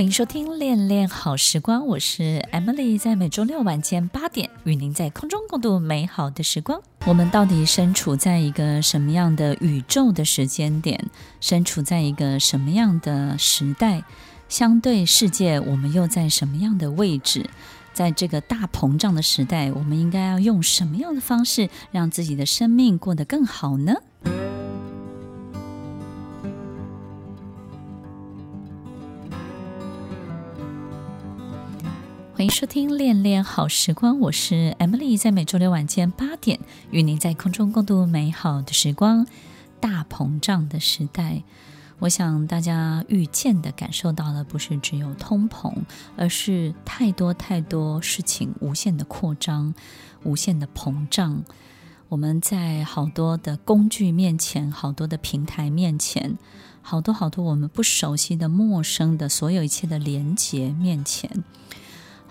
欢迎收听《恋恋好时光》，我是 Emily，在每周六晚间八点与您在空中共度美好的时光。我们到底身处在一个什么样的宇宙的时间点？身处在一个什么样的时代？相对世界，我们又在什么样的位置？在这个大膨胀的时代，我们应该要用什么样的方式让自己的生命过得更好呢？欢迎收听《恋恋好时光》，我是 Emily，在每周六晚间八点与您在空中共度美好的时光。大膨胀的时代，我想大家预见的感受到的不是只有通膨，而是太多太多事情无限的扩张、无限的膨胀。我们在好多的工具面前，好多的平台面前，好多好多我们不熟悉的、陌生的所有一切的连接面前。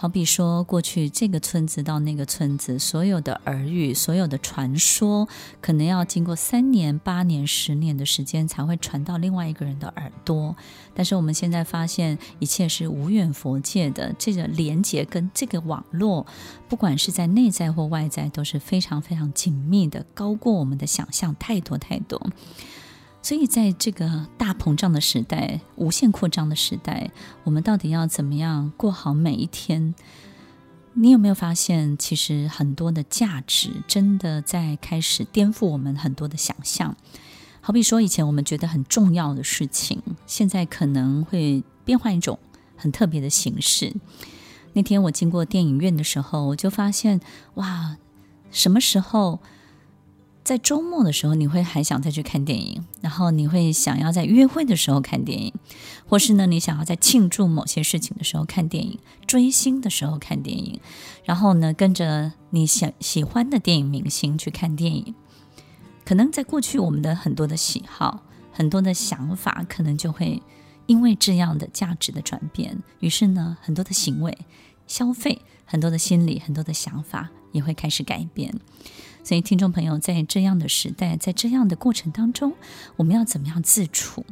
好比说，过去这个村子到那个村子，所有的耳语、所有的传说，可能要经过三年、八年、十年的时间才会传到另外一个人的耳朵。但是我们现在发现，一切是无远佛界的，这个连接跟这个网络，不管是在内在或外在，都是非常非常紧密的，高过我们的想象太多太多。所以，在这个大膨胀的时代、无限扩张的时代，我们到底要怎么样过好每一天？你有没有发现，其实很多的价值真的在开始颠覆我们很多的想象？好比说，以前我们觉得很重要的事情，现在可能会变换一种很特别的形式。那天我经过电影院的时候，我就发现，哇，什么时候？在周末的时候，你会还想再去看电影，然后你会想要在约会的时候看电影，或是呢，你想要在庆祝某些事情的时候看电影，追星的时候看电影，然后呢，跟着你想喜欢的电影明星去看电影。可能在过去，我们的很多的喜好、很多的想法，可能就会因为这样的价值的转变，于是呢，很多的行为、消费、很多的心理、很多的想法也会开始改变。所以，听众朋友，在这样的时代，在这样的过程当中，我们要怎么样自处？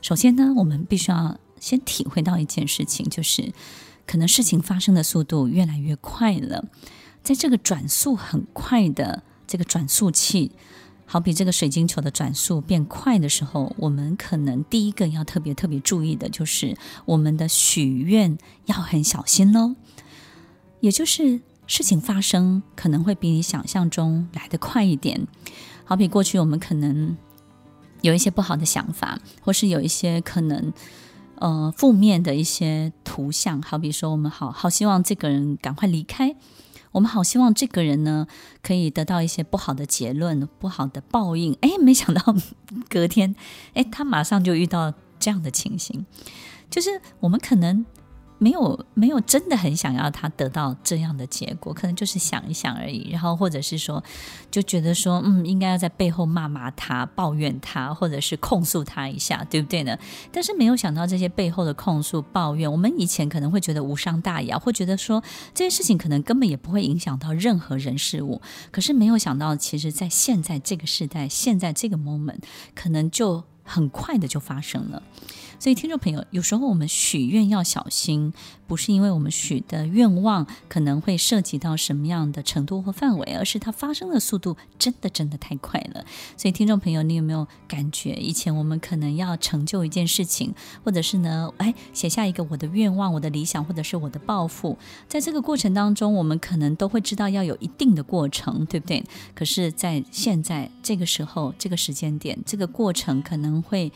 首先呢，我们必须要先体会到一件事情，就是可能事情发生的速度越来越快了。在这个转速很快的这个转速器，好比这个水晶球的转速变快的时候，我们可能第一个要特别特别注意的就是我们的许愿要很小心喽，也就是。事情发生可能会比你想象中来得快一点，好比过去我们可能有一些不好的想法，或是有一些可能呃负面的一些图像，好比说我们好好希望这个人赶快离开，我们好希望这个人呢可以得到一些不好的结论、不好的报应。哎，没想到隔天，哎，他马上就遇到这样的情形，就是我们可能。没有没有真的很想要他得到这样的结果，可能就是想一想而已。然后或者是说，就觉得说，嗯，应该要在背后骂骂他、抱怨他，或者是控诉他一下，对不对呢？但是没有想到这些背后的控诉、抱怨，我们以前可能会觉得无伤大雅，会觉得说这些事情可能根本也不会影响到任何人事物。可是没有想到，其实，在现在这个时代，现在这个 moment，可能就很快的就发生了。所以，听众朋友，有时候我们许愿要小心，不是因为我们许的愿望可能会涉及到什么样的程度或范围，而是它发生的速度真的真的太快了。所以，听众朋友，你有没有感觉，以前我们可能要成就一件事情，或者是呢，哎，写下一个我的愿望、我的理想，或者是我的抱负，在这个过程当中，我们可能都会知道要有一定的过程，对不对？可是，在现在这个时候、这个时间点，这个过程可能会。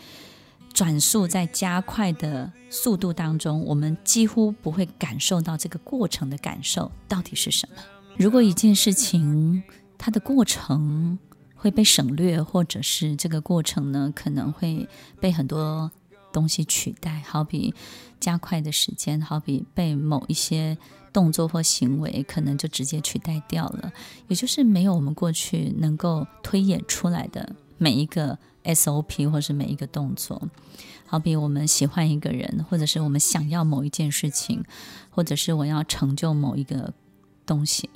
转速在加快的速度当中，我们几乎不会感受到这个过程的感受到底是什么。如果一件事情它的过程会被省略，或者是这个过程呢，可能会被很多东西取代，好比加快的时间，好比被某一些动作或行为可能就直接取代掉了，也就是没有我们过去能够推演出来的。每一个 SOP 或是每一个动作。好比我们喜欢一个人，或者是我们想要某一件事情，或者是我要成就某一个东西，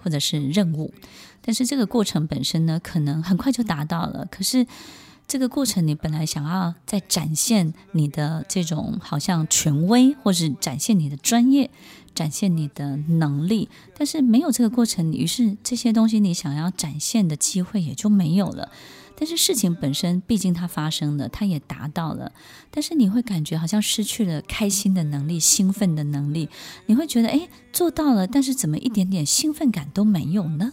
或者是任务。但是这个过程本身呢，可能很快就达到了。可是这个过程，你本来想要再展现你的这种好像权威，或是展现你的专业，展现你的能力，但是没有这个过程，于是这些东西你想要展现的机会也就没有了。但是事情本身，毕竟它发生了，它也达到了。但是你会感觉好像失去了开心的能力、兴奋的能力。你会觉得，哎，做到了，但是怎么一点点兴奋感都没有呢？